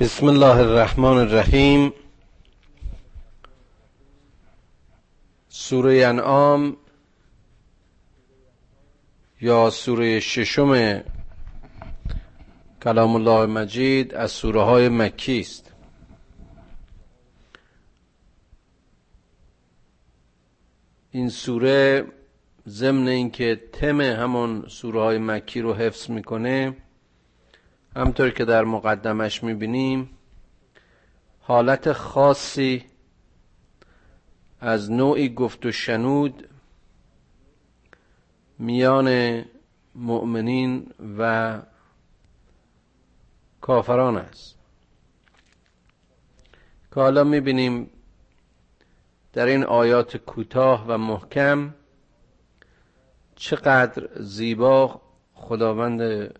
بسم الله الرحمن الرحیم. سوره انعام یا سوره ششم کلام الله مجید از سوره های مکی است. این سوره ضمن اینکه تم همون سوره های مکی رو حفظ می‌کنه همطور که در مقدمش می‌بینیم حالت خاصی از نوعی گفت و شنود میان مؤمنین و کافران است. که حالا می‌بینیم در این آیات کوتاه و محکم چقدر زیبا خداوند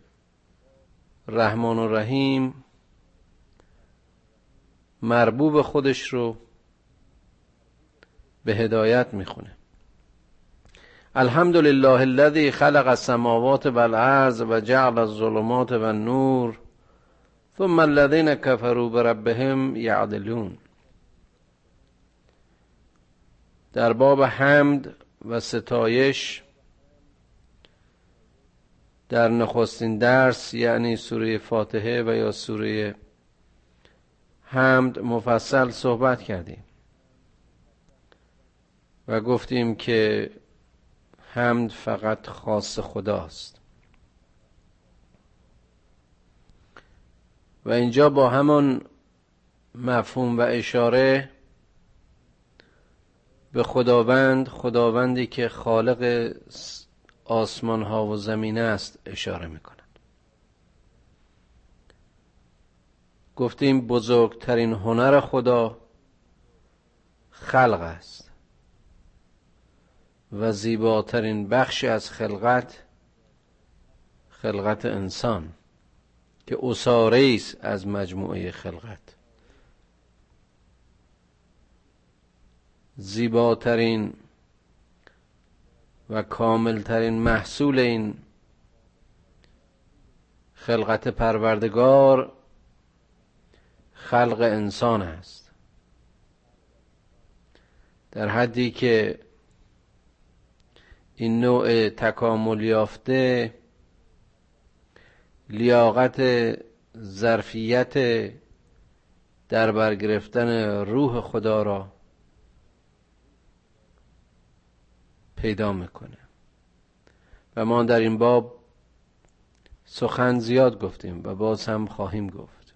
رحمان و رحیم مربوب خودش رو به هدایت می‌خونه. الحمد لله الذي خلق السماوات والارض و جعل الظلمات والنور ثم الذين كفروا بربهم يعدلون در باب حمد و ستایش در نخستین درس یعنی سوره فاتحه و یا سوره حمد مفصل صحبت کردیم و گفتیم که حمد فقط خاص خداست. و اینجا با همان مفهوم و اشاره به خداوند خداوندی که خالق آسمان ها و زمین است اشاره می‌کند. گفتیم بزرگترین هنر خدا خلق است و زیباترین بخشی از خلقت خلقت انسان که اساره است از مجموعه خلقت. زیباترین و کاملترین محصول این خلقت پروردگار خلق انسان است. در حدی که این نوع تکامل یافته لیاقت ظرفیت در برگرفتن روح خدا را پیدا می‌کنه. و ما در این باب سخن زیاد گفتیم و باز هم خواهیم گفت.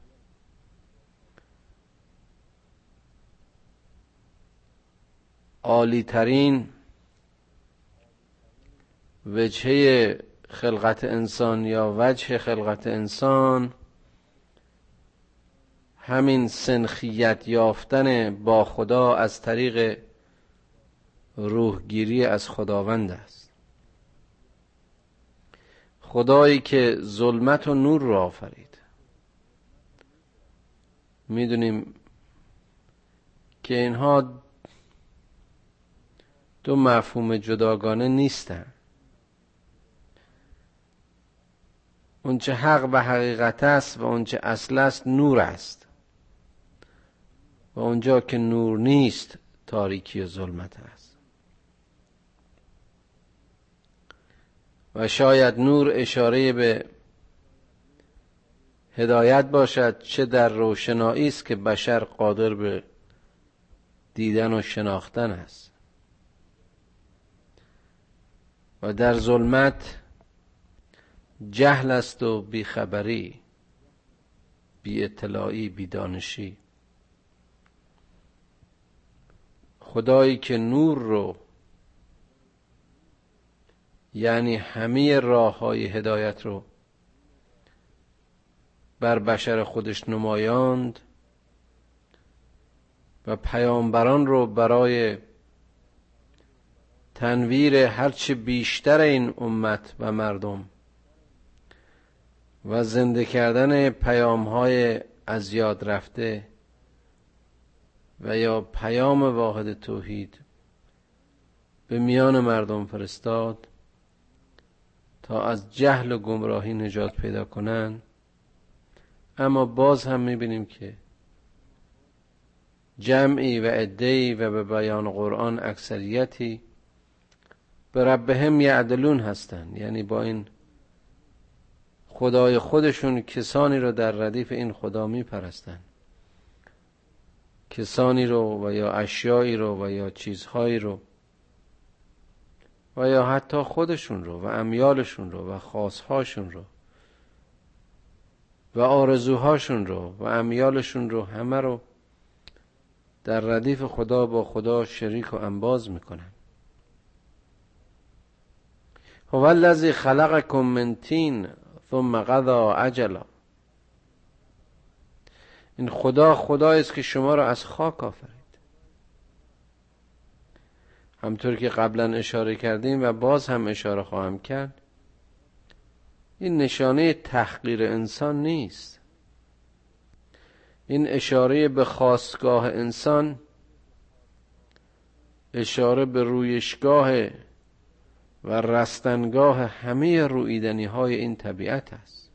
عالی ترین وجهه خلقت انسان یا وجه خلقت انسان همین سنخیت یافتن با خدا از طریق روحگیری از خداوند است. خدایی که ظلمت و نور را آفرید. می‌دونیم که اینها دو مفهوم جداگانه نیستن. اونچه حق و حقیقت است و اونچه اصل است نور است. و اونجا که نور نیست تاریکی و ظلمت است. و شاید نور اشاره به هدایت باشد چه در روشنایی است که بشر قادر به دیدن و شناختن است. و در ظلمت جهل است و بیخبری بی اطلاعی بی دانشی خدایی که نور رو یعنی همه راه های هدایت رو بر بشر خودش نمایاند و پیامبران رو برای تنویر هرچه بیشتر این امت و مردم و زنده کردن پیام های از یاد رفته و یا پیام واحد توحید به میان مردم فرستاد تا از جهل و گمراهی نجات پیدا کنند اما باز هم می‌بینیم که جمعی و عده‌ای و به بیان قرآن اکثریتی به ربهم یعدلون هستند یعنی با این خدای خودشون کسانی رو در ردیف این خدا میپرستند کسانی رو و یا اشیایی رو و یا چیزهایی رو و یا حتی خودشون رو و امیالشون رو و خاصهاشون رو و آرزوهاشون رو و امیالشون رو همه رو در ردیف خدا با خدا شریک و انباز می‌کنن. هو الذی خلقکم من تین ثم قضا عجلا این خدا خدایی است که شما را از خاک آفرید. همطور که قبلا اشاره کردیم و باز هم اشاره خواهم کرد این نشانه تحقیر انسان نیست. این اشاره به خواستگاه انسان اشاره به رویشگاه و رستنگاه همه رویدنی های این طبیعت است.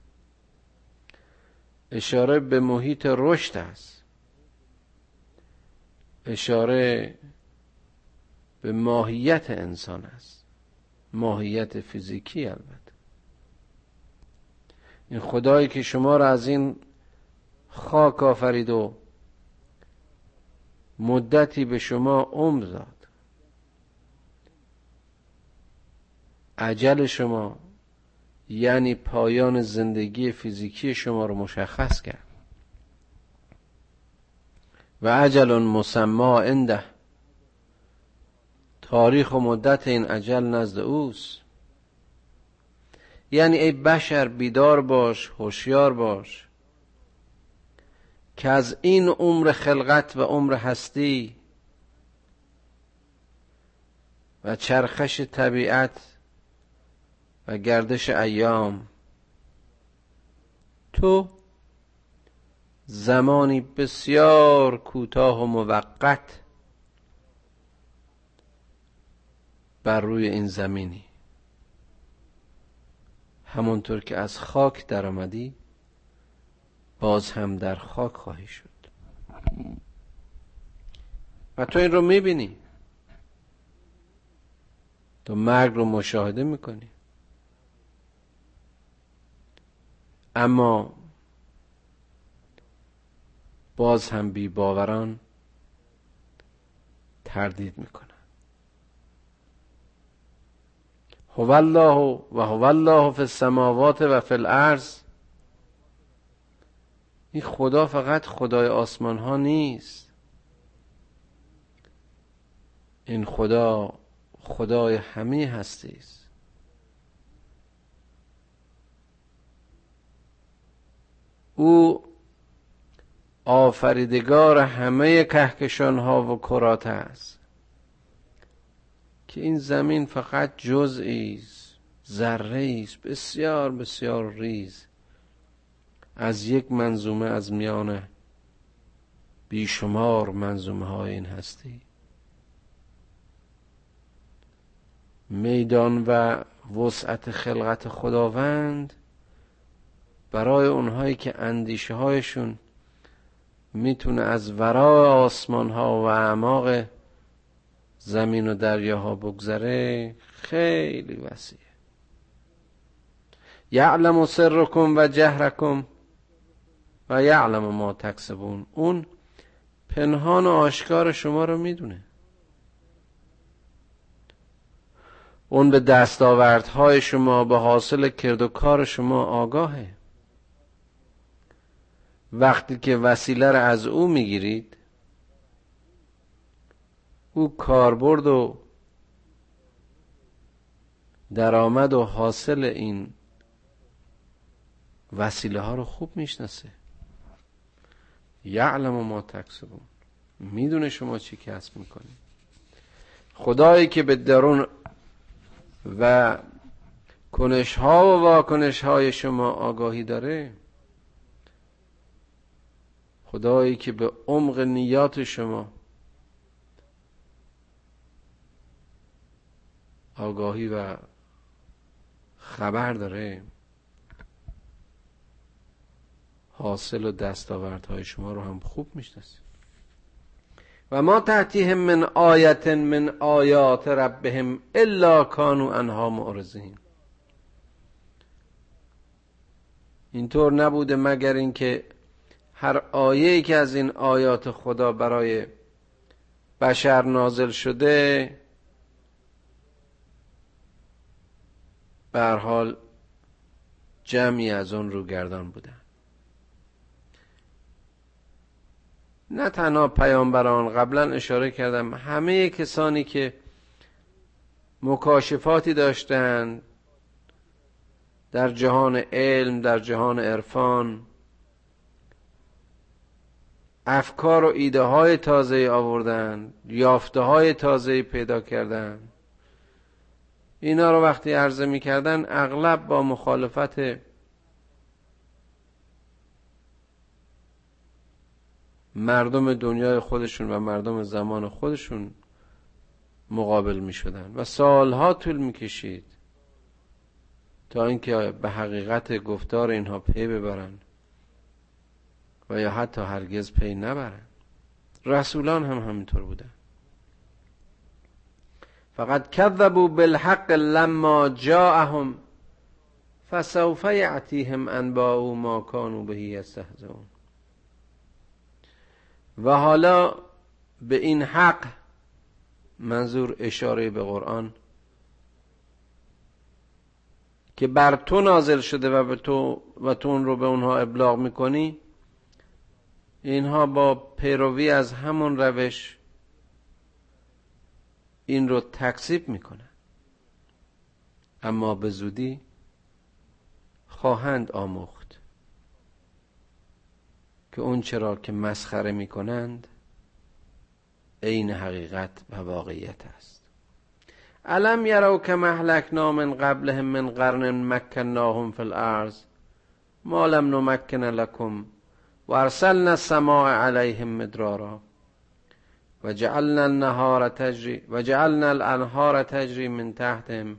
اشاره به محیط رشد است. اشاره به ماهیت انسان است. ماهیت فیزیکی البته. این خدایی که شما را از این خاک آفرید و مدتی به شما عمر داد. عجل شما یعنی پایان زندگی فیزیکی شما رو مشخص کرد. و عجل مسما عنده. تاریخ و مدت این عجل نزد اوست. یعنی ای بشر بیدار باش هوشیار باش که از این عمر خلقت و عمر هستی و چرخش طبیعت و گردش ایام. تو زمانی بسیار کوتاه و موقت بر روی این زمینی. همونطور که از خاک در آمدی باز هم در خاک خواهی شد. و تو این رو می‌بینی. تو مرگ رو مشاهده می‌کنی. اما باز هم بی باوران تردید می‌کنن. هو الله و هو الله فی السماوات و فی الارض. این خدا فقط خدای آسمان ها نیست. این خدا خدای همه هستی است او آفریدگار همه کهکشان ها و کرات است. که این زمین فقط جزئی است ذره است بسیار بسیار ریز. از یک منظومه از میان بیشمار منظومه های این هستی. میدان و وسعت خلقت خداوند برای اونهایی که اندیشه هایشون می‌تونه از ورای آسمان ها و اعماق زمین و دریاها بگذره خیلی وسیعه یعلم سرکم و جهرکم و یعلم ما تکسبون. اون پنهان و آشکار شما رو می‌دونه. اون به دستاوردهای شما به حاصل کرد و کار شما آگاهه. وقتی که وسیله را از او می‌گیرید او کاربرد و درآمد و حاصل این وسیله ها رو خوب می‌شناسه. یعلم ما تکسبون. می‌دونه شما چی کسب می‌کنید. خدایی که به درون و کنش ها و واکنش های شما آگاهی داره خدایی که به عمق نیات شما آگاهی و خبر داره. حاصل و دستاوردهای شما رو هم خوب می‌شناسیم. و ما تحتیهم من آیت من آیات ربهم الا کانوا انها معرضین. اینطور نبوده مگر اینکه هر آیه که از این آیات خدا برای بشر نازل شده به حال جمعی از رو گردان بودن نه تنها پیامبران قبلا اشاره کردم همه کسانی که مکاشفاتی داشتند در جهان علم در جهان عرفان افکار و ایده های تازه آوردن یافته های تازه پیدا کردن اینا رو وقتی عرضه می‌کردن اغلب با مخالفت مردم دنیای خودشون و مردم زمان خودشون مقابل می شدن و سالها طول می کشید تا اینکه به حقیقت گفتار اینها پی ببرن و یا حتی هرگز پی نبرن. رسولان هم همینطور بودن. فقط کذبوا بالحق لما جاءهم فسوف یعتیهم انباء ما كانوا به یستهزئون و حالا به این حق منظور اشاره به قرآن که بر تو نازل شده و به تو و تو اون رو به اونها ابلاغ می‌کنی اینها با پیروی از همون روش این رو تکذیب می‌کنن اما به زودی خواهند آموخت که اون چرا که مسخره می‌کنند عین حقیقت و واقعیت است. علم یرو که مهلکنا من قبلهم من قرن مکناهم فی الارض ما لم نمکن لکم و ارسلنا السماء علیهم مدرارا. و جعلنا النهار تجری و جعلنا الانهار تجری من تحتهم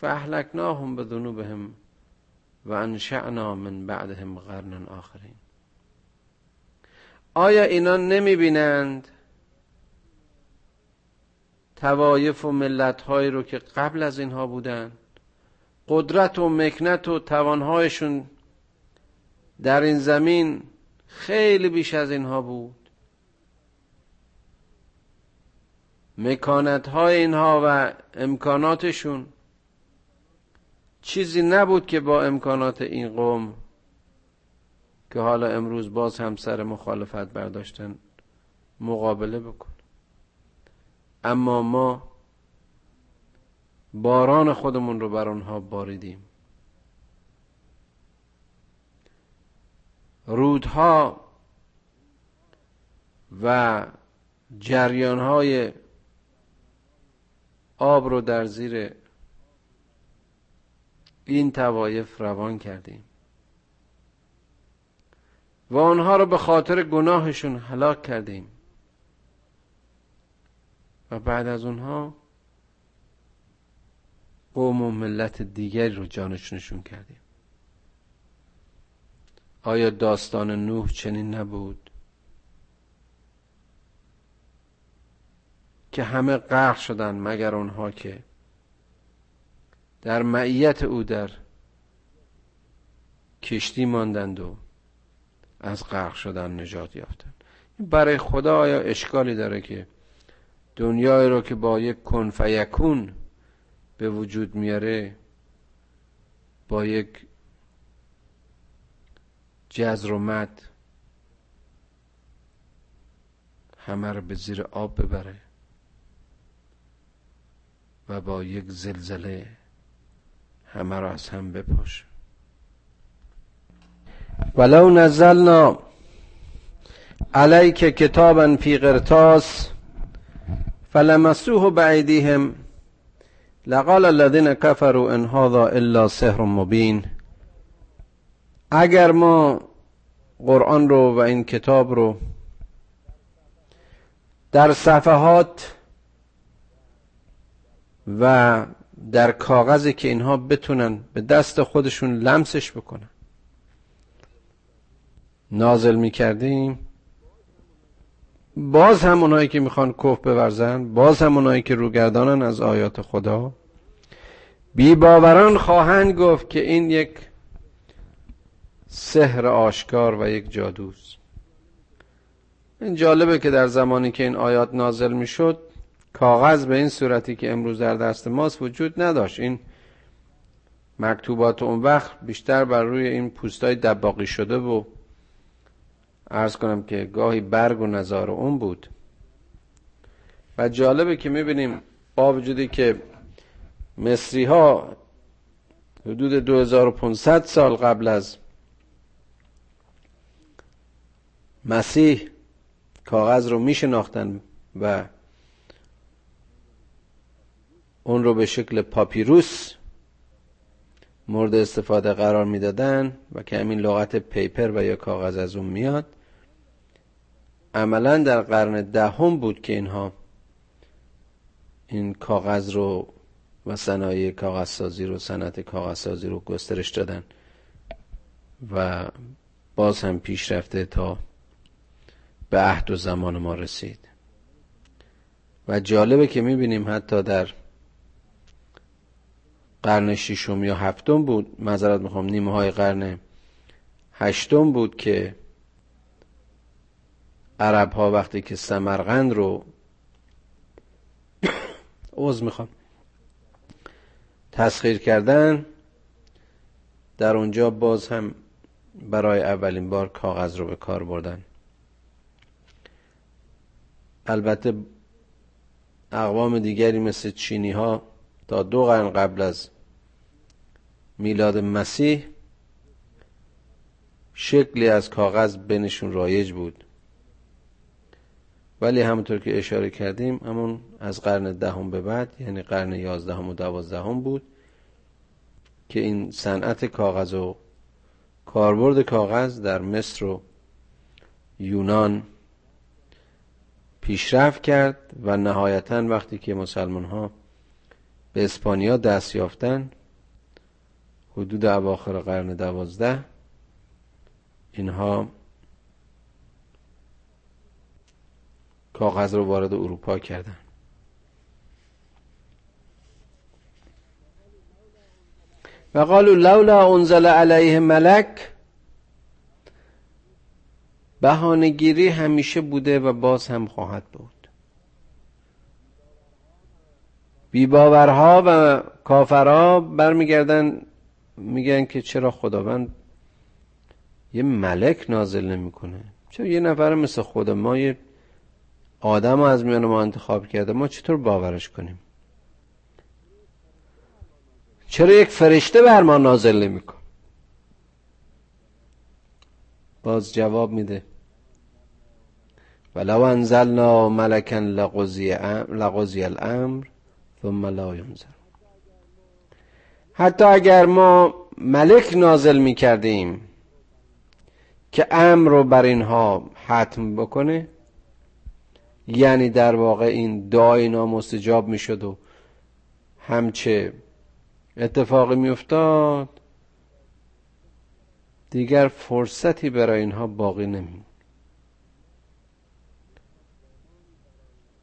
فاهلکناهم بذنوبهم و انشأنا من بعدهم قرن آخرین. آیا اینا نمی بینند توایف و ملت هایی رو که قبل از اینها بودن؟ قدرت و مکنت و توانهایشون در این زمین خیلی بیش از اینها بود. مکانت های اینها و امکاناتشون چیزی نبود که با امکانات این قوم که حالا امروز باز هم سر مخالفت برداشتن مقابله بکن. اما ما باران خودمون رو بر آنها باریدیم. رودها و جریانهای آب رو در زیر این توایف روان کردیم. و آنها رو به خاطر گناهشون هلاک کردیم. و بعد از اونها قوم و ملت دیگری رو جانشونشون کردیم. آیا داستان نوح چنین نبود؟ که همه غرق شدند مگر اونها که در معیت او در کشتی ماندند و از غرق شدن نجات یافتند. برای خدا آیا اشکالی داره که دنیای رو که با یک کن فیکون به وجود میاره با یک جزر و مد همه رو به زیر آب ببره؟ و با یک زلزله همه را از هم بپاشه ولو نزلنا علیک کتابا فی قرطاس فلمسوه بعیدیهم لقال الذين كفروا ان هذا الا سحر مبین. اگر ما قرآن رو و این کتاب رو در صفحات و در کاغذی که اینها بتونن به دست خودشون لمسش بکنن. نازل می کردیم باز هم اونایی که می‌خوان کف بورزن باز هم اونایی که روگردانن از آیات خدا. بی باوران خواهند گفت که این یک سحر آشکار و یک جادوست. این جالبه که در زمانی که این آیات نازل می‌شد کاغذ به این صورتی که امروز در دست ماست وجود نداشت. این مکتوبات اون وقت بیشتر بر روی این پوستای دباقی شده و ارز کنم که گاهی برگ و نظار اون بود. و جالبه که می‌بینیم با وجودی که مصری ها حدود 2500 سال قبل از مسیح کاغذ رو میشناختن و اون رو به شکل پاپیروس مورد استفاده قرار می‌دادن و که همین لغت پیپر و یا کاغذ از اون میاد. عملا در قرن دهم بود که اینها این کاغذ رو و صنایع کاغذسازی رو صنعت کاغذسازی رو گسترش دادن و باز هم پیش رفته تا به عهد و زمان ما رسید. و جالبه که می‌بینیم حتی در قرن ششم یا هفتم بود. معذرت می‌خوام نیمه های قرن هشتم بود که عرب ها وقتی که سمرقند رو عوض می‌خوام. تسخیر کردن در اونجا باز هم برای اولین بار کاغذ رو به کار بردن. البته اقوام دیگری مثل چینی ها تا دو قرن قبل از میلاد مسیح شکلی از کاغذ بینشون رایج بود. ولی همونطور که اشاره کردیم همون از قرن دهم به بعد یعنی قرن یازدهم و دوازدهم بود که این صنعت کاغذ و کاربرد کاغذ در مصر و یونان پیشرفت کرد و نهایتا وقتی که مسلمان ها به اسپانیا دست یافتن حدود اواخر قرن دوازده اینها کاغذ رو وارد اروپا کردن. و قالوا لولا انزل علیه ملک بهانهگیری همیشه بوده و باز هم خواهد بود. بیباورها و کافرها برمیگردن میگن که چرا خداوند یه ملک نازل نمی‌کنه؟ چرا یه نفر مثل خود ما یه آدم از میان ما انتخاب کرده ما چطور باورش کنیم؟ چرا یک فرشته بر ما نازل نمیکن باز جواب میده. ولو انزلنا ملکا لقضی الامر ثم لا ینظر حتی اگر ما ملک نازل می کردیم که امر رو بر اینها حتم بکنه یعنی در واقع این دعای نامستجاب می شد و همچه اتفاقی می افتاد دیگر فرصتی برای اینها باقی نمی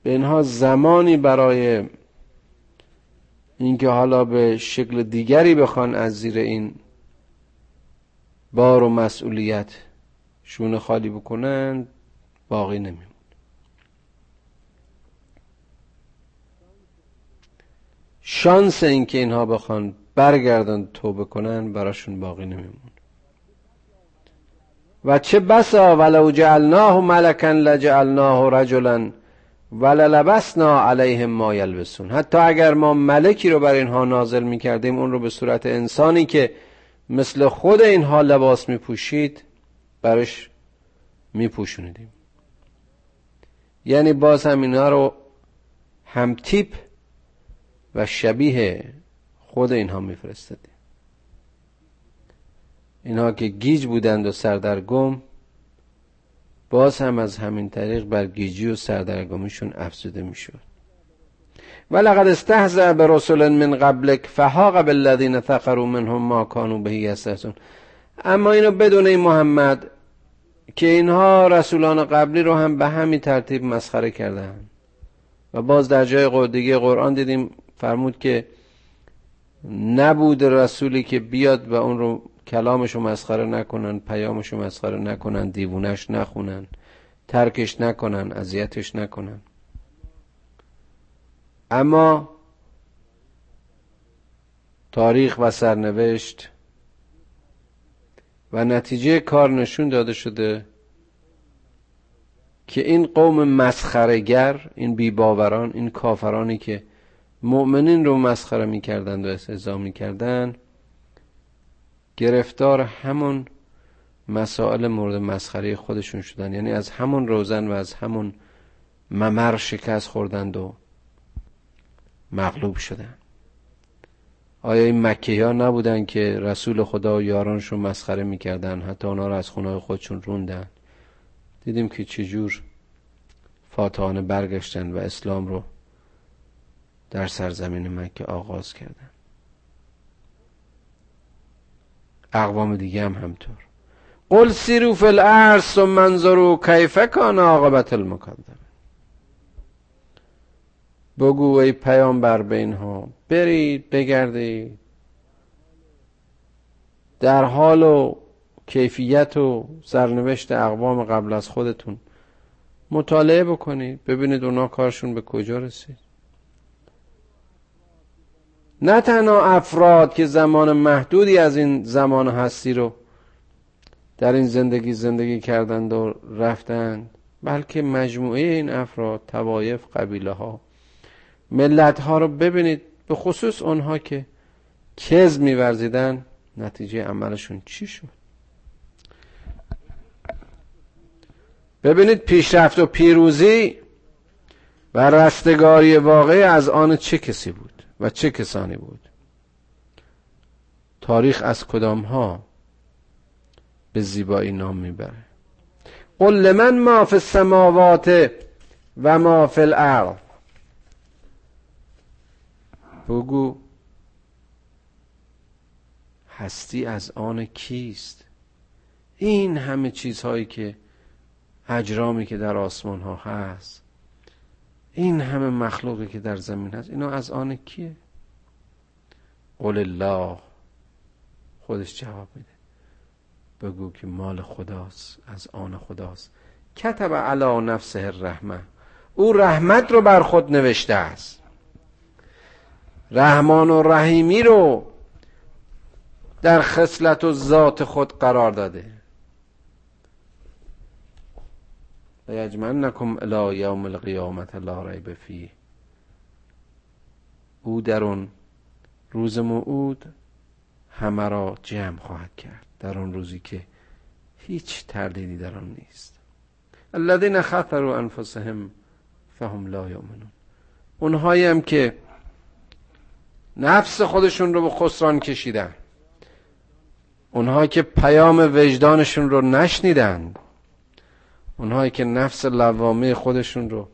به اینها زمانی برای اینکه حالا به شکل دیگری بخوان از زیر این بار و مسئولیت شونه خالی بکنن باقی نمیمون. شانس اینکه اینها بخوان برگردن توبه کنن براشون باقی نمیمون. و چه بسا ولو جعلناه ملکا لجعلناه رجلا وللبسنا علیهم ما یلبسون. حتی اگر ما ملکی رو بر اینها نازل می کردیم اون رو به صورت انسانی که مثل خود اینها لباس می پوشید برش می پوشوندیم یعنی باز هم اینها رو هم تیپ و شبیه خود اینها میفرستدیم اینها که گیج بودند و سردرگم باز هم از همین طریق بر گیجی و سردرگمیشون افزوده می‌شد. ولقد استهزأ برسل من قبلک فحاق بالذین ثقروا منهم ما كانوا به یستهزئون. اما اینو بدون این محمد که اینها رسولان قبلی رو هم به همین ترتیب مسخره کردن. و باز در جای دیگه قرآن دیدیم فرمود که نبود رسولی که بیاد و اون رو کلامش رو مسخره نکنن پیامش رو مسخره نکنن دیوونش نخونن ترکش نکنن اذیتش نکنن. اما تاریخ و سرنوشت و نتیجه کار نشون داده شده که این قوم مسخرهگر این بیباوران این کافرانی که مؤمنین رو مسخره می‌کردند و استهزا می‌کردند گرفتار همون مسائل مورد مسخره خودشون شدن. یعنی از همون روزن و از همون ممر شکست خوردند و مغلوب شدن. آیا این مکه ها نبودن که رسول خدا و یارانشون مسخره می‌کردن؟ حتی اونا رو از خونه خودشون روندن. دیدیم که چجور فاتحانه برگشتن و اسلام رو در سرزمین مکه آغاز کردن. اقوام دیگه هم همطور. قل سیرو فی الارض و منظرو کیف کان عاقبت المکذب بگو ای پیامبر به اینها برید بگردید. در حال و کیفیت و سرنوشت اقوام قبل از خودتون مطالعه بکنید ببینید اونا کارشون به کجا رسید. نه تنها افراد که زمان محدودی از این زمان هستی رو در این زندگی زندگی کردند و رفتند بلکه مجموعه این افراد توایف قبیله ها ملت ها رو ببینید به خصوص اونها که کز میورزیدن نتیجه عملشون چی شد؟ ببینید پیشرفت و پیروزی و رستگاری واقعی از آن چه کسی بود؟ و چه کسانی بود؟ تاریخ از کدام ها به زیبایی نام می‌بره؟ قل لمن ما فی السماوات و ما فی الارض. بگو هستی از آن کیست؟ این همه چیزهایی که اجرامی که در آسمان ها هست. این همه مخلوقی که در زمین هست اینا از آن کیه؟ قول الله. خودش جواب میده. بگو که مال خداست از آن خداست. کتب علی نفسه الرحمه. او رحمت رو بر خود نوشته است. رحمان و رحیمی رو در خصلت و ذات خود قرار داده. و یجمعنکم الی یوم القیامت لا ریب فیه او در اون روز موعود همه را جمع خواهد کرد. در آن روزی که هیچ تردیدی در آن نیست. الذین خطروا انفسهم فهم لا یؤمنون. اونهایی هم که نفس خودشون رو به خسران کشیدن. اونهایی که پیام وجدانشون رو نشنیدن. اونهایی که نفس لوامه خودشون رو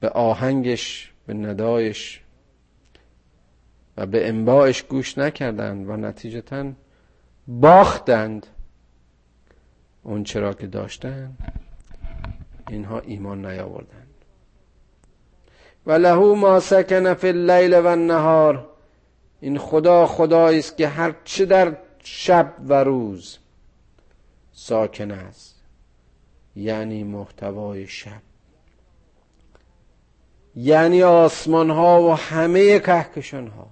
به آهنگش به ندایش و به انباعش گوش نکردند و نتیجتا باختند اون چرا که داشتند اینها ایمان نیاوردند. و له ما سکن فی اللیل و النهار. این خدا خدایی است که هر چه در شب و روز ساکن است. یعنی محتوای شب. یعنی آسمان ها و همه کهکشان ها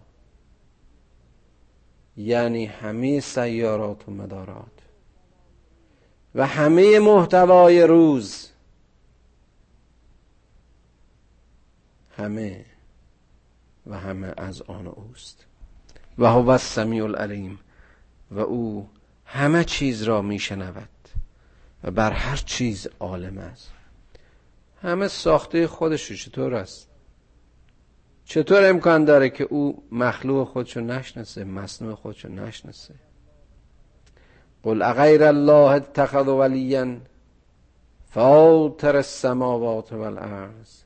یعنی همه سیارات و مدارات. و همه محتوای روز. همه و همه از آن اوست. و هو السمیع العلیم. و او همه چیز را میشنود. و بر هر چیز عالم است. همه ساخته خودش چطور است؟ چطور امکان داره که او مخلوق خودشو نشناسه مصنوع خودشو نشناسه؟ قل اغیر الله اتخذ ولیا فاطر السماوات والارض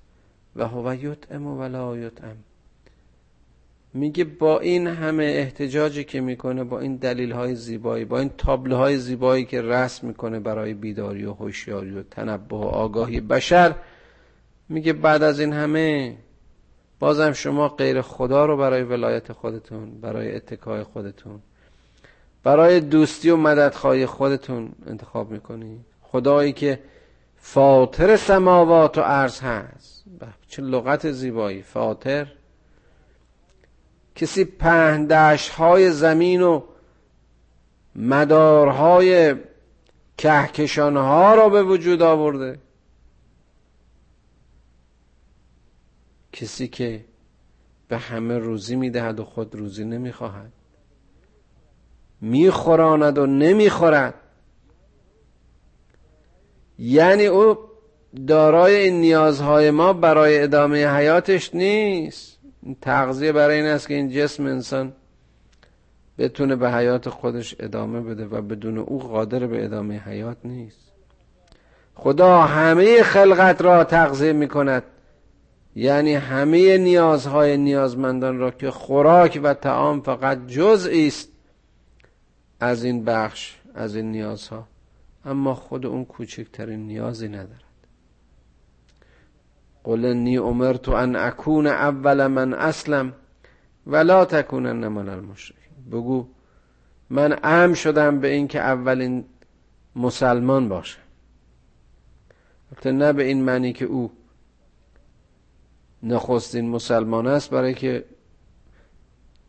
و هو یطعم ولا یطعم. میگه با این همه احتجاجی که می‌کنه با این دلیل های زیبایی با این تابلوهای زیبایی که رسم می‌کنه برای بیداری و هوشیاری و تنبه و آگاهی بشر میگه بعد از این همه بازم شما غیر خدا رو برای ولایت خودتون برای اتکای خودتون برای دوستی و مددخواهی خودتون انتخاب می‌کنی. خدایی که فاطر سماوات و عرض هست. چه لغت زیبایی. فاطر کسی پهندش های زمین و مدارهای کهکشان ها را به وجود آورده. کسی که به همه روزی می‌دهد و خود روزی نمی‌خواهد. میخوراند و نمی‌خورد. یعنی او دارای این نیازهای ما برای ادامه حیاتش نیست. تغذیه برای این است که این جسم انسان بتونه به حیات خودش ادامه بده و بدون او قادر به ادامه حیات نیست. خدا همه خلقت را تغذیه می کند یعنی همه نیازهای نیازمندان را که خوراک و تعام فقط جزئی است از این بخش از این نیازها. اما خود اون کوچکترین نیازی ندارد. قل انی امرت ان اکون اول من اسلم ولا تکونن من المشرکین بگو من ام شدم به اینکه اولین مسلمان باشم. البته نه به این معنی که او نخستین مسلمان است برای که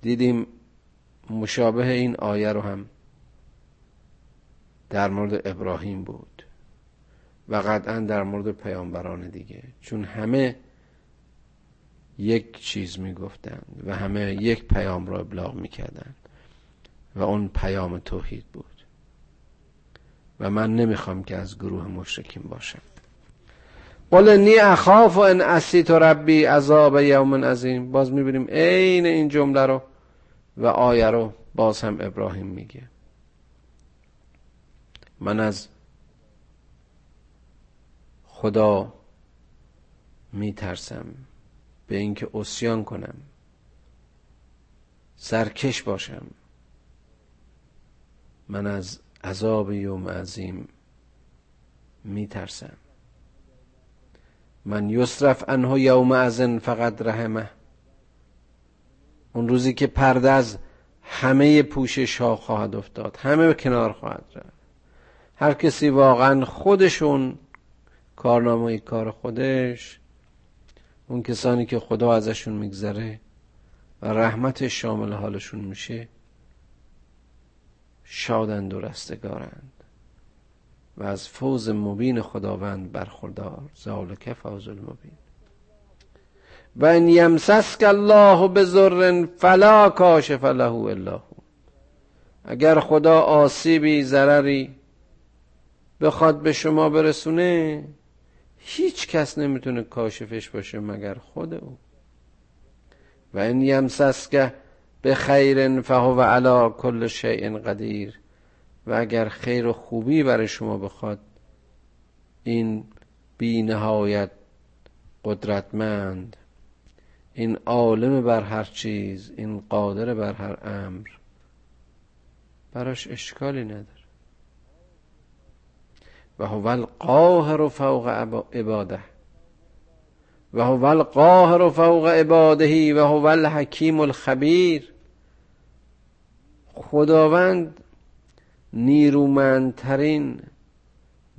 دیدیم مشابه این آیه رو هم در مورد ابراهیم بود. و قطعا در مورد پیامبران دیگه. چون همه یک چیز می‌گفتند و همه یک پیام را ابلاغ می‌کردند و اون پیام توحید بود. و من نمی‌خوام که از گروه مشرکین باشم. قل نی اخاف و ان اسیت ربی عذاب یوم عظیم. باز می‌بینیم عین این جمله رو و آیه رو باز هم ابراهیم میگه. من از خدا میترسم به اینکه اسیان کنم. سرکش باشم. من از عذاب یوم عظیم میترسم. من یصرف انه یوم ازن فقط رحمه. اون روزی که پرده از همه پوشش ها خواهد افتاد همه به کنار خواهد رفت. هر کسی واقعا خودشون کارنامه کار خودش اون کسانی که خدا ازشون میگذره و رحمتش شامل حالشون میشه شادند و رستگارند. و از فوز مبین خداوند برخوردار ذالک فوز المبین. و ان یمسسک الله بزر فلا کاشف له الا اگر خدا آسیبی ضرری بخواد به شما برسونه هیچ کس نمی‌تونه کاشفش باشه مگر خود او. و این یمسسک به خیر فهو علا کل شیء قدیر. و اگر خیر و خوبی برای شما بخواد این بی نهایت قدرتمند این عالم بر هر چیز این قادر بر هر امر براش اشکالی نداره. و هو القاهر فوق عباده. و هو القاهر فوق عباده و هو الحکیم الخبیر. خداوند نیرومندترین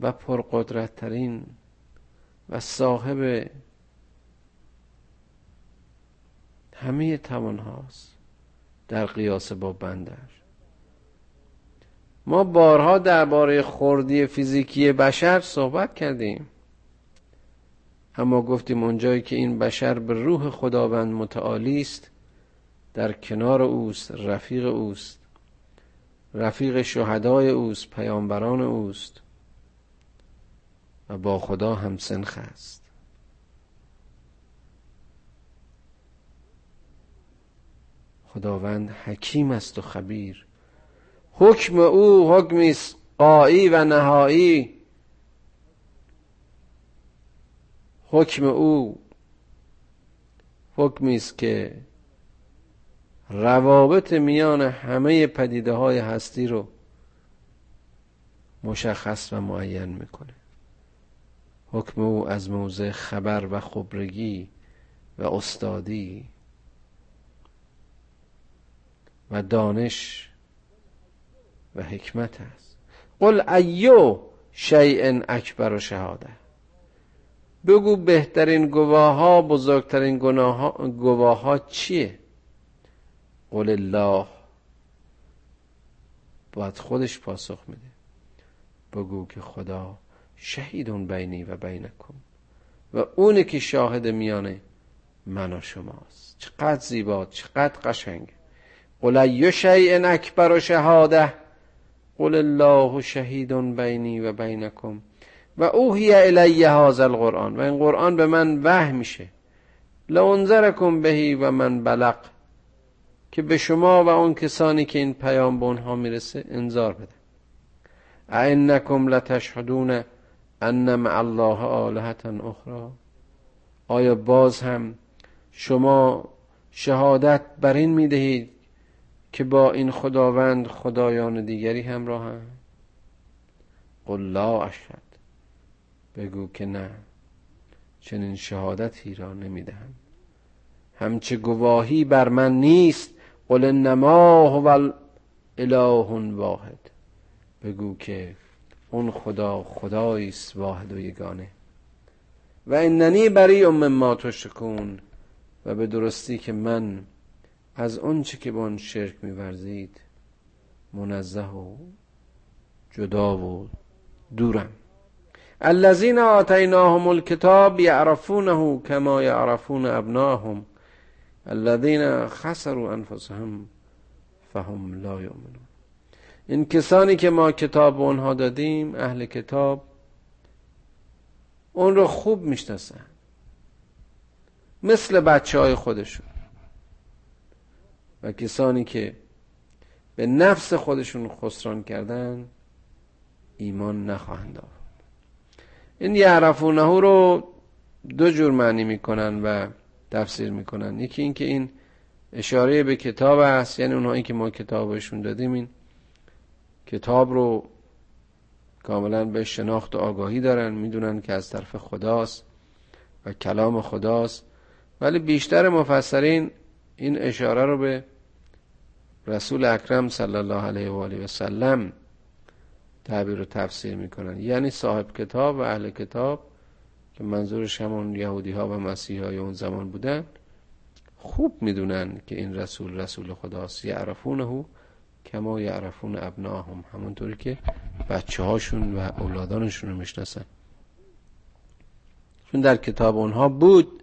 و پرقدرتترین و صاحب همه توان هاست در قیاس با بندش ما بارها درباره خردی فیزیکی بشر صحبت کردیم. اما گفتیم اونجایی که این بشر به روح خداوند متعالی است در کنار اوست رفیق اوست. رفیق شهدای اوست پیامبران اوست. و با خدا هم سنخ است. خداوند حکیم است و خبیر. حکم او حکمی است قایی و نهایی. حکم او حکمی است که روابط میان همه پدیده های هستی رو مشخص و معین می‌کنه. حکم او از موضع خبر و خبرگی و استادی و دانش و حکمت است. قل ایو شیء اکبر و شهاده بگو بهترین گواه ها بزرگترین گواه ها چیه؟ قل الله. باید خودش پاسخ میده بگو که خدا شهیدون بینی و بینکم. و اونه که شاهد میانه من و شماست. چقدر زیبا چقدر قشنگ. قل ای شیء اکبر و شهاده قل الله شهید بینی و بینکم و اوهی الی هذا القرآن. و این قرآن به من وحی میشه. لانذرکم بهی و من بلق. که به شما و اون کسانی که این پیام به اونها می‌رسه انذار بده. اینکم لتشهدون ان مع الله آلهتا اخرى آیا باز هم شما شهادت بر این می‌دهید که با این خداوند خدایان دیگری همراه هم. قل لا اشهد. بگو که نه. چنین شهادتی را نمی‌دهم. همچه گواهی بر من نیست. قل انما هو اله واحد. بگو که اون خدا خدایی است واحد و یگانه. و اننی بری مما تشکون. و به درستی که من از اون چه که با اون شرک میورزید منزه و جدا و دورم. الذين آتیناهم الكتاب یعرفونه کما یعرفون ابناهم الذين خسروا انفسهم فهم لا یؤمنون. این کسانی که ما کتاب به اونها دادیم اهل کتاب اون رو خوب می‌شناسن. مثل بچه های خودشون. و کسانی که به نفس خودشون خسران کردن ایمان نخواهند آورد. این یعرفونه رو دو جور معنی می‌کنن و تفسیر می‌کنن. یکی اینکه این اشاره به کتاب است یعنی اونهایی که ما کتابشون دادیم این کتاب رو کاملا به شناخت و آگاهی دارن می‌دونن که از طرف خداست و کلام خداست. ولی بیشتر مفسرین این اشاره رو به رسول اکرم صلی الله علیه و آله و سلم تعبیر و تفسیر می‌کنن. یعنی صاحب کتاب و اهل کتاب که منظورش همون یهودی ها و مسیح های اون زمان بودن خوب می‌دونن که این رسول رسول خداست. یعرفونه کما یعرفون ابناهم. همونطوری که بچه هاشون و اولادانشون رو می‌شناسن. چون در کتاب اونها بود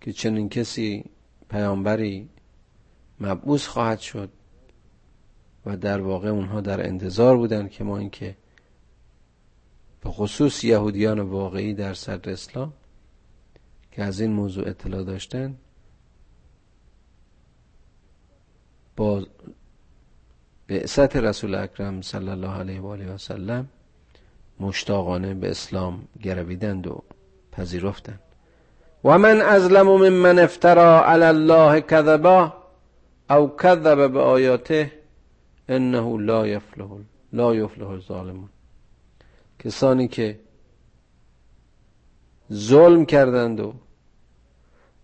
که چنین کسی پیامبری مبعوث خواهد شد و در واقع اونها در انتظار بودن که ما اینکه به خصوص یهودیان واقعی در صدر اسلام که از این موضوع اطلاع داشتن با بعثت رسول اکرم صلی الله علیه و آله و سلم مشتاقانه به اسلام گرویدند و پذیرفتند. و من ازلم ممن افترا علی الله کذبا او کذب به آیاته انه لا یفلح لا یفلح الظالمون. کسانی که ظلم کردند و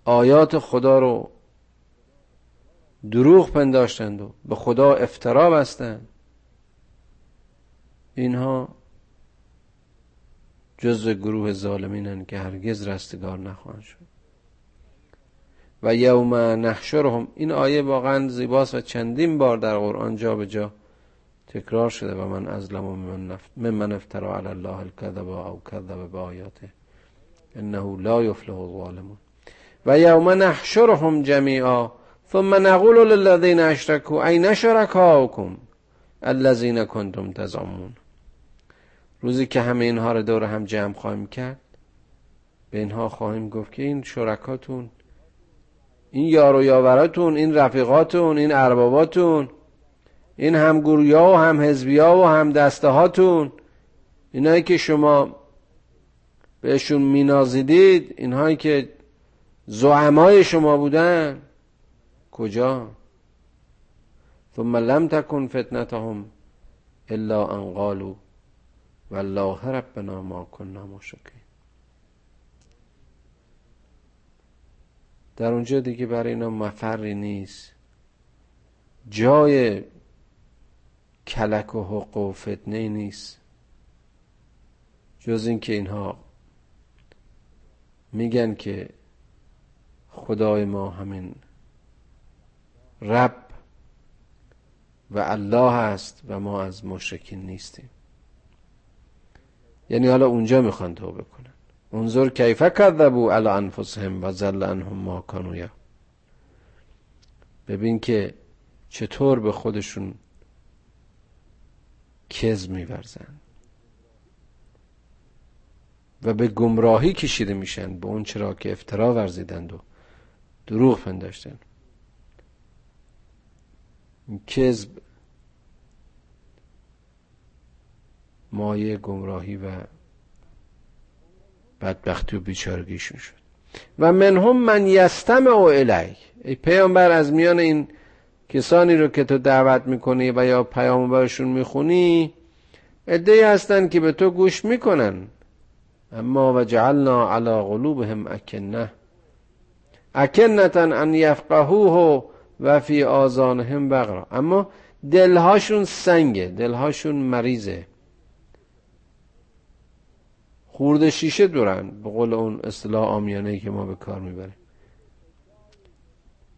آیات خدا رو دروغ پنداشتند و به خدا افترا بستند اینها جز گروه ظالمینن که هرگز رستگار نخواهند شد. و یوم نحشرهم. این آیه واقعا زیباست و چندین بار در قرآن جا به جا تکرار شده و من ازلم من, من افترا علی الله الكذب او کذب به آیاته انه لا یفلح الظالمون. و یوم نحشرهم جمیعا. ثم نقول للذین اشركوا این شرکاؤکم الذین کنتم تزعمون. روزی که همه اینها رو دور هم جمع خواهیم کرد به اینها خواهیم گفت که این شرکاتون این یار و یاوراتون این رفیقاتون این ارباباتون این همگرویا و هم حزبیا و هم دسته هاتون اینایی که شما بهشون مینازیدید اینهایی که زعمای شما بودن کجا؟ ثم لم تکن فتنتهم الا ان قالوا والله ربنا ما كنا مشرکین. در اونجا دیگه برای اینا مفری نیست. جای کلک و حق و فتنه نیست. جز اینکه اینها میگن که خدای ما همین رب و الله است و ما از مشرکین نیستیم. یعنی حالا اونجا می‌خوان توبه کنن. انظر کیف کذبوا علی انفسهم و زل عنهم ما کانوا ببین که چطور به خودشون کز میورزن. و به گمراهی کشیده میشن به اون چرا که افترا ورزیدند و دروغ پنداشتن. کذب مایه گمراهی و بدبختی و بیچارگیشون شد. و منهم من یستمع الی ای پیامبر از میان این کسانی رو که تو دعوت می‌کنی و یا پیام برشون می‌خونی ادهی هستن که به تو گوش می‌کنن. اما و جعلنا علی قلوبهم اکنه. اکنتن ان یفقهوه و فی آزانهم بغرا. اما دلهاشون سنگه دلهاشون مریضه. خورده شیشه دورن. به قول اون اصطلاح آمیانه که ما به کار می‌بریم.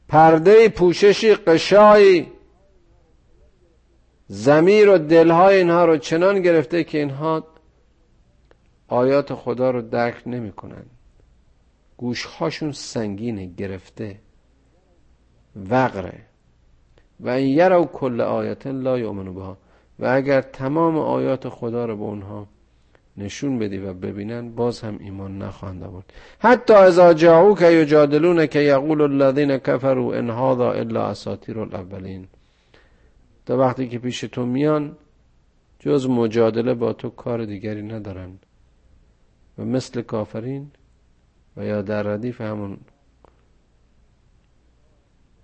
پرده پوششی قشایی زمیر و دلهای اینها رو چنان گرفته که اینها آیات خدا رو درک نمی‌کنن. گوشهاشون سنگینه گرفته. وقره. و این یرو کل آیت لا یؤمنو بها. و اگر تمام آیات خدا رو به اونها نشون بدی و ببینن باز هم ایمان نخواهند آورد. حتی اذا جاءوک یجادلون که یقول الذین کفروا ان هذا الا اساطیر الاولین. تا وقتی که پیش تو میان جز مجادله با تو کار دیگری ندارن. و مثل کافرین و یا در ردیف همون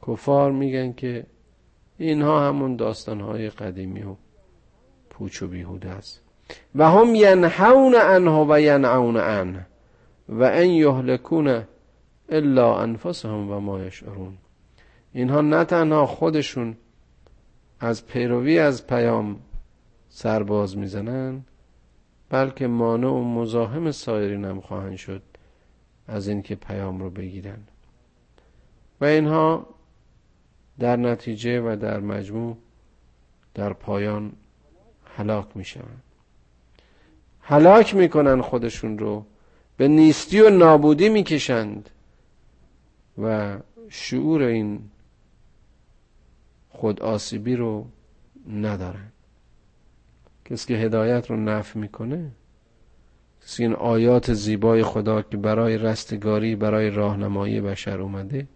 کفار میگن که اینها همون داستانهای قدیمی و پوچ و بیهوده است. و هم ینحون عنه و ینعون عنه و ان یهلکون الا انفسهم و ما یشعرون. اینها نه تنها خودشون از پیروی از پیام سرباز می‌زنن بلکه مانع و مزاحم سایرین هم خواهند شد از اینکه پیام رو بگیرن. و اینها در نتیجه و در مجموع در پایان هلاک می‌شوند. هلاک می‌کنن خودشون رو. به نیستی و نابودی می‌کشند. و شعور این خود آسیبی رو ندارن. کسی که هدایت رو نف می‌کنه کسی این آیات زیبای خدا که برای رستگاری برای راهنمایی بشر اومده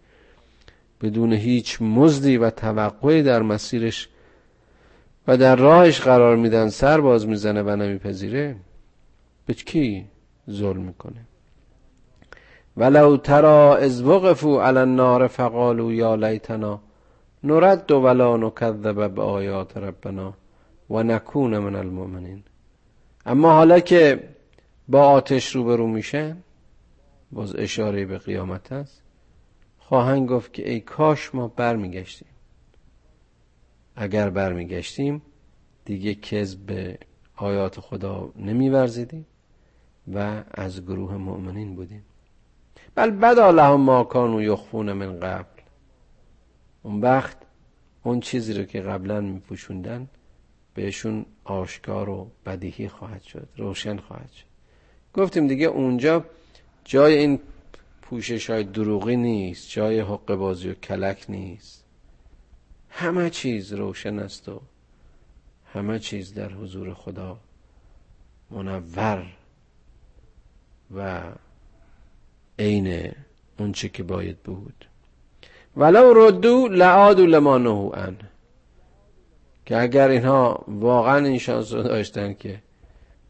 بدون هیچ مزدی و توقعی در مسیرش و در راهش قرار میدن سر باز می‌زنه و نمیپذیره. به کی ظلم می‌کنه؟ ولو ترا از وقفوا علی النار فقالوا یا لیتنا نرد ولا نکذب آیات ربنا و نکون من المؤمنین. اما حالا که با آتش روبرو میشن باز اشاره به قیامت است خواهند گفت که ای کاش ما برمیگشتیم. اگر برمیگشتیم دیگه کذب به آیات خدا نمیورزیدیم. و از گروه مؤمنین بودیم. بل بدا لهم ما کانوا یخفون من قبل. اون وقت اون چیزی رو که قبلا میپوشوندن بهشون آشکار و بدیهی خواهد شد روشن خواهد شد. گفتیم دیگه اونجا جای این پوشش های دروغی نیست جای حق بازی و کلک نیست. همه چیز روشن است و همه چیز در حضور خدا منور و عین اونچه که باید بود. ولو ردو لعادو لما نهو ان. که اگر اینها واقعا این شانس رو داشتن که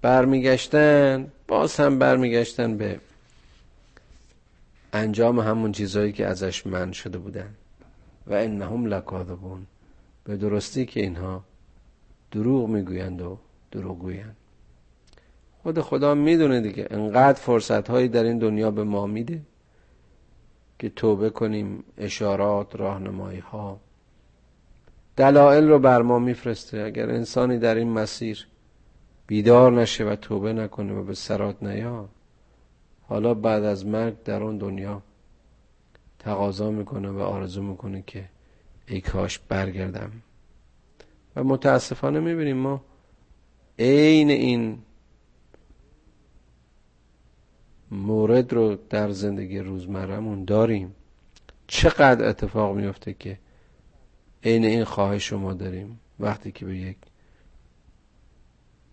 برمیگشتن باز هم برمیگشتن به انجام همون چیزهایی که ازش من شده بودن. و انهم لکاذبون. به درستی که اینها دروغ می‌گویند و دروغ گویند خود خدا می‌دونه دیگه. انقدر فرصت هایی در این دنیا به ما میده که توبه کنیم اشارات راهنمایی ها دلایل رو بر ما میفرسته. اگر انسانی در این مسیر بیدار نشه و توبه نکنه و به سرات نیا حالا بعد از مرگ در اون دنیا تقاضا می‌کنه و آرزو می‌کنه که ای کاش برگردم. و متاسفانه می‌بینیم ما عین این مورد رو در زندگی روزمرهمون داریم. چقدر اتفاق میفته که عین این خواهش رو ما داریم؟ وقتی که به یک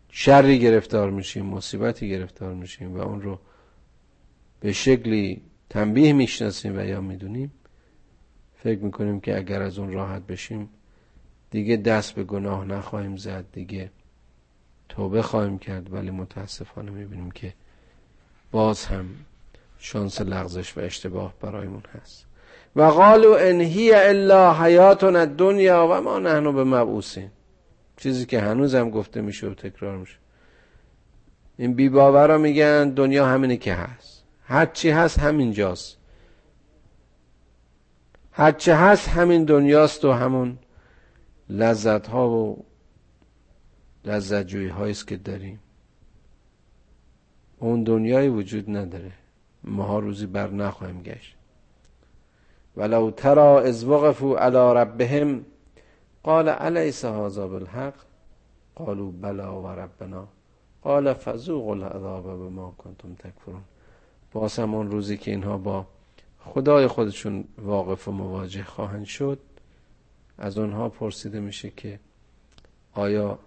شری گرفتار میشیم مصیبتی گرفتار میشیم و اون رو به شکلی تنبیه می‌شناسیم و یا می‌دونیم فکر می‌کنیم که اگر از اون راحت بشیم دیگه دست به گناه نخواهیم زد دیگه توبه خواهیم کرد ولی متاسفانه می‌بینیم که باز هم شانس لغزش و اشتباه برایمون هست. و قالو ان هی الا حیاتنا الدنیا و ما نحن به مبعوثین چیزی که هنوز هم گفته میشه و تکرار میشه. این بی باورا میگن دنیا همینه که هست. هرچی هست همینجاست هرچی هست همین دنیاست و همون لذت ها و لذت جویی هاییست که داریم. اون دنیایی وجود نداره. ماها روزی بر نخواهیم گشت. ولو ترا از وقفوا علی ربهم قال الیس هذا بالحق؟ قالوا بلا و ربنا. قال فذوقوا العذاب بما کنتم تکفرون. باز همون روزی که اینها با خدای خودشون واقف و مواجه خواهند شد از اونها پرسیده میشه که آیا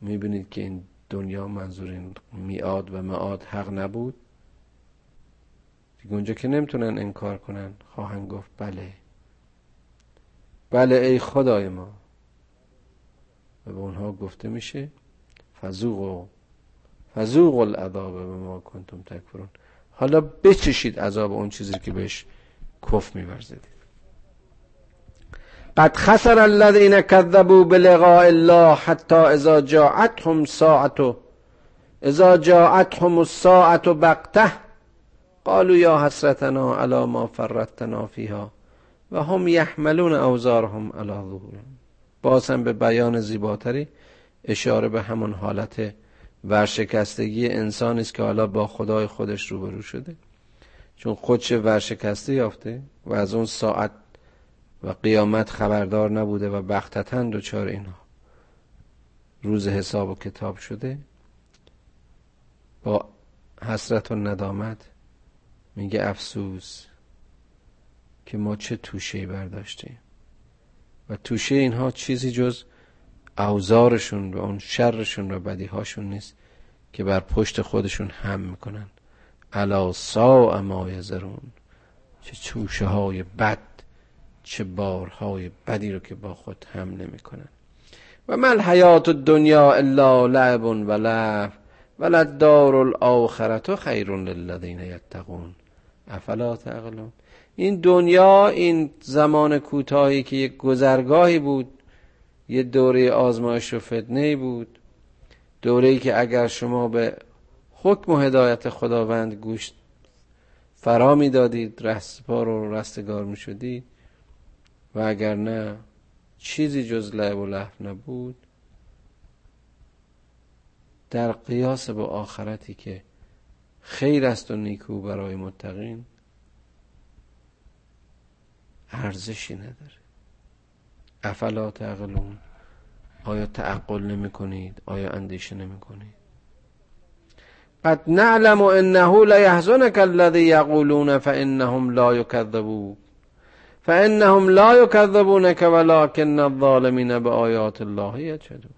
می‌بینید که این دنیا منظور این میاد و معاد حق نبود؟ دیگه اونجا که نمی‌تونن انکار کنن خواهند گفت بله. بله ای خدای ما. و به اونها گفته میشه فزوق فزوق العذاب به ما کنتم تکفرون. حالا بچشید عذاب اون چیزی که بهش کف میورزید قد خسر الذين كذبوا بلقاء الله حتى اذا جاءتهم ساعت اذا جاءتهم الساعة بقته قالوا یا حسرتنا على ما فرتنا فيها و هم یحملون اوزارهم علی ظهورهم باز به بیان زیباتری اشاره به همون حالت ورشکستگی انسانی است که حالا با خدای خودش روبرو شده. چون خودش ورشکسته یافته و از اون ساعت و قیامت خبردار نبوده و بختتن دوچار اینها. روز حساب و کتاب شده. با حسرت و ندامت میگه افسوس که ما چه توشه برداشتیم. و توشه اینها چیزی جز اوزارشون و اون شرشون و بدیهاشون نیست که بر پشت خودشون هم می‌کنن. علا سا ما یزرون چه توشه های بد. چه بارهای بدی رو که با خود هم نمی‌کنن و من حیات دنیا الا لعب و لعب و دار الاخرت خیر للذین یتقون. افلا تعقلون؟ این دنیا این زمان کوتاهی که یک گذرگاهی بود یه دوره آزمایش و فتنه بود دوره ای که اگر شما به حکم و هدایت خداوند گوش فرا دادید رستپار و رستگار می شدید و اگر نه چیزی جز لعب و لحف نبود در قیاس با آخرتی که خیر است و نیکو برای متقین ارزشی نداره. افلا تعقلون؟ آیا تعقل نمی کنید؟ آیا اندیشه نمی کنید؟ قد نعلم انه لیحزنک الذی یقولون فانهم لا یکذبون. فانهم لا یکذبونک ولكن الظالمین به آیات الله یجحدون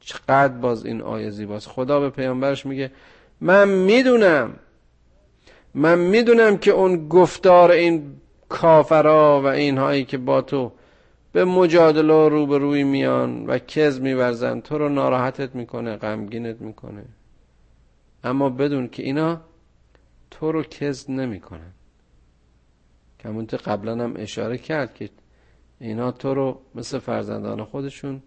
چقدر باز این آیه زیباست. خدا به پیامبرش میگه من می‌دونم من می‌دونم که اون گفتار این کافرا و اینهایی که با تو به مجادله و روبروی میان و کز میورزن تو رو ناراحتت می‌کنه غمگینت می‌کنه. اما بدون که اینا تو رو کز نمی‌کنن. کمونت قبلا هم اشاره کرد که اینا تو رو مثل فرزندان خودشون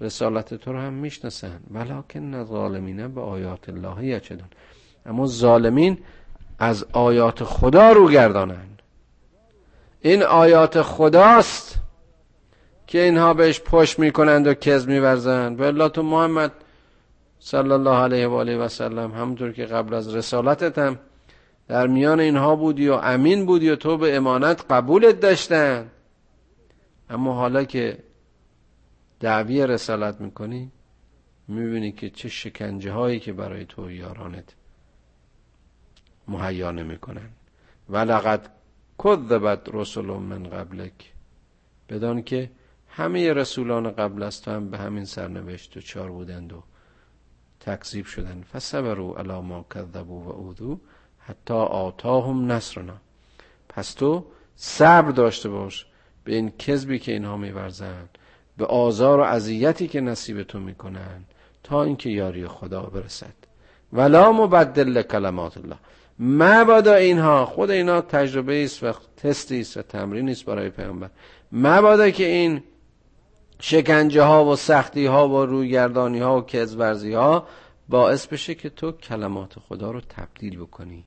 رسالت تو رو هم می‌شناسن. ولکن ظالمین به آیات الله یچدون اما ظالمین از آیات خدا رو گردانن. این آیات خداست که اینها بهش پشت می‌کنند و کز میورزند به تو محمد صلی الله علیه و آله و سلم همونطور که قبل از رسالتت هم در میان اینها بودی و امین بودی و تو به امانت قبولت داشتن. اما حالا که دعوی رسالت می‌کنی می‌بینی که چه شکنجه هایی که برای تو یارانت مهیا نمی‌کنن. ولقد کذبت رسول من قبلک. بدان که همه رسولان قبل از تو هم به همین سرنوشت و چار بودند و تکذیب شدن فصبروا علی ما کذبوا و اودو حتی آتاهم نصرنا. پس تو صبر داشته باش به این کذبی که اینها میورزند به آزار و اذیتی که نصیب تو می‌کنن تا اینکه یاری خدا برسد. ولا مبدل کلمات الله. مبادا اینها خود اینا تجربه است و تستی است و تمرین است برای پیامبر. مبادا که این شکنجه ها و سختی ها و رویگردانی ها و کذورزی ها باعث بشه که تو کلمات خدا رو تبدیل بکنی.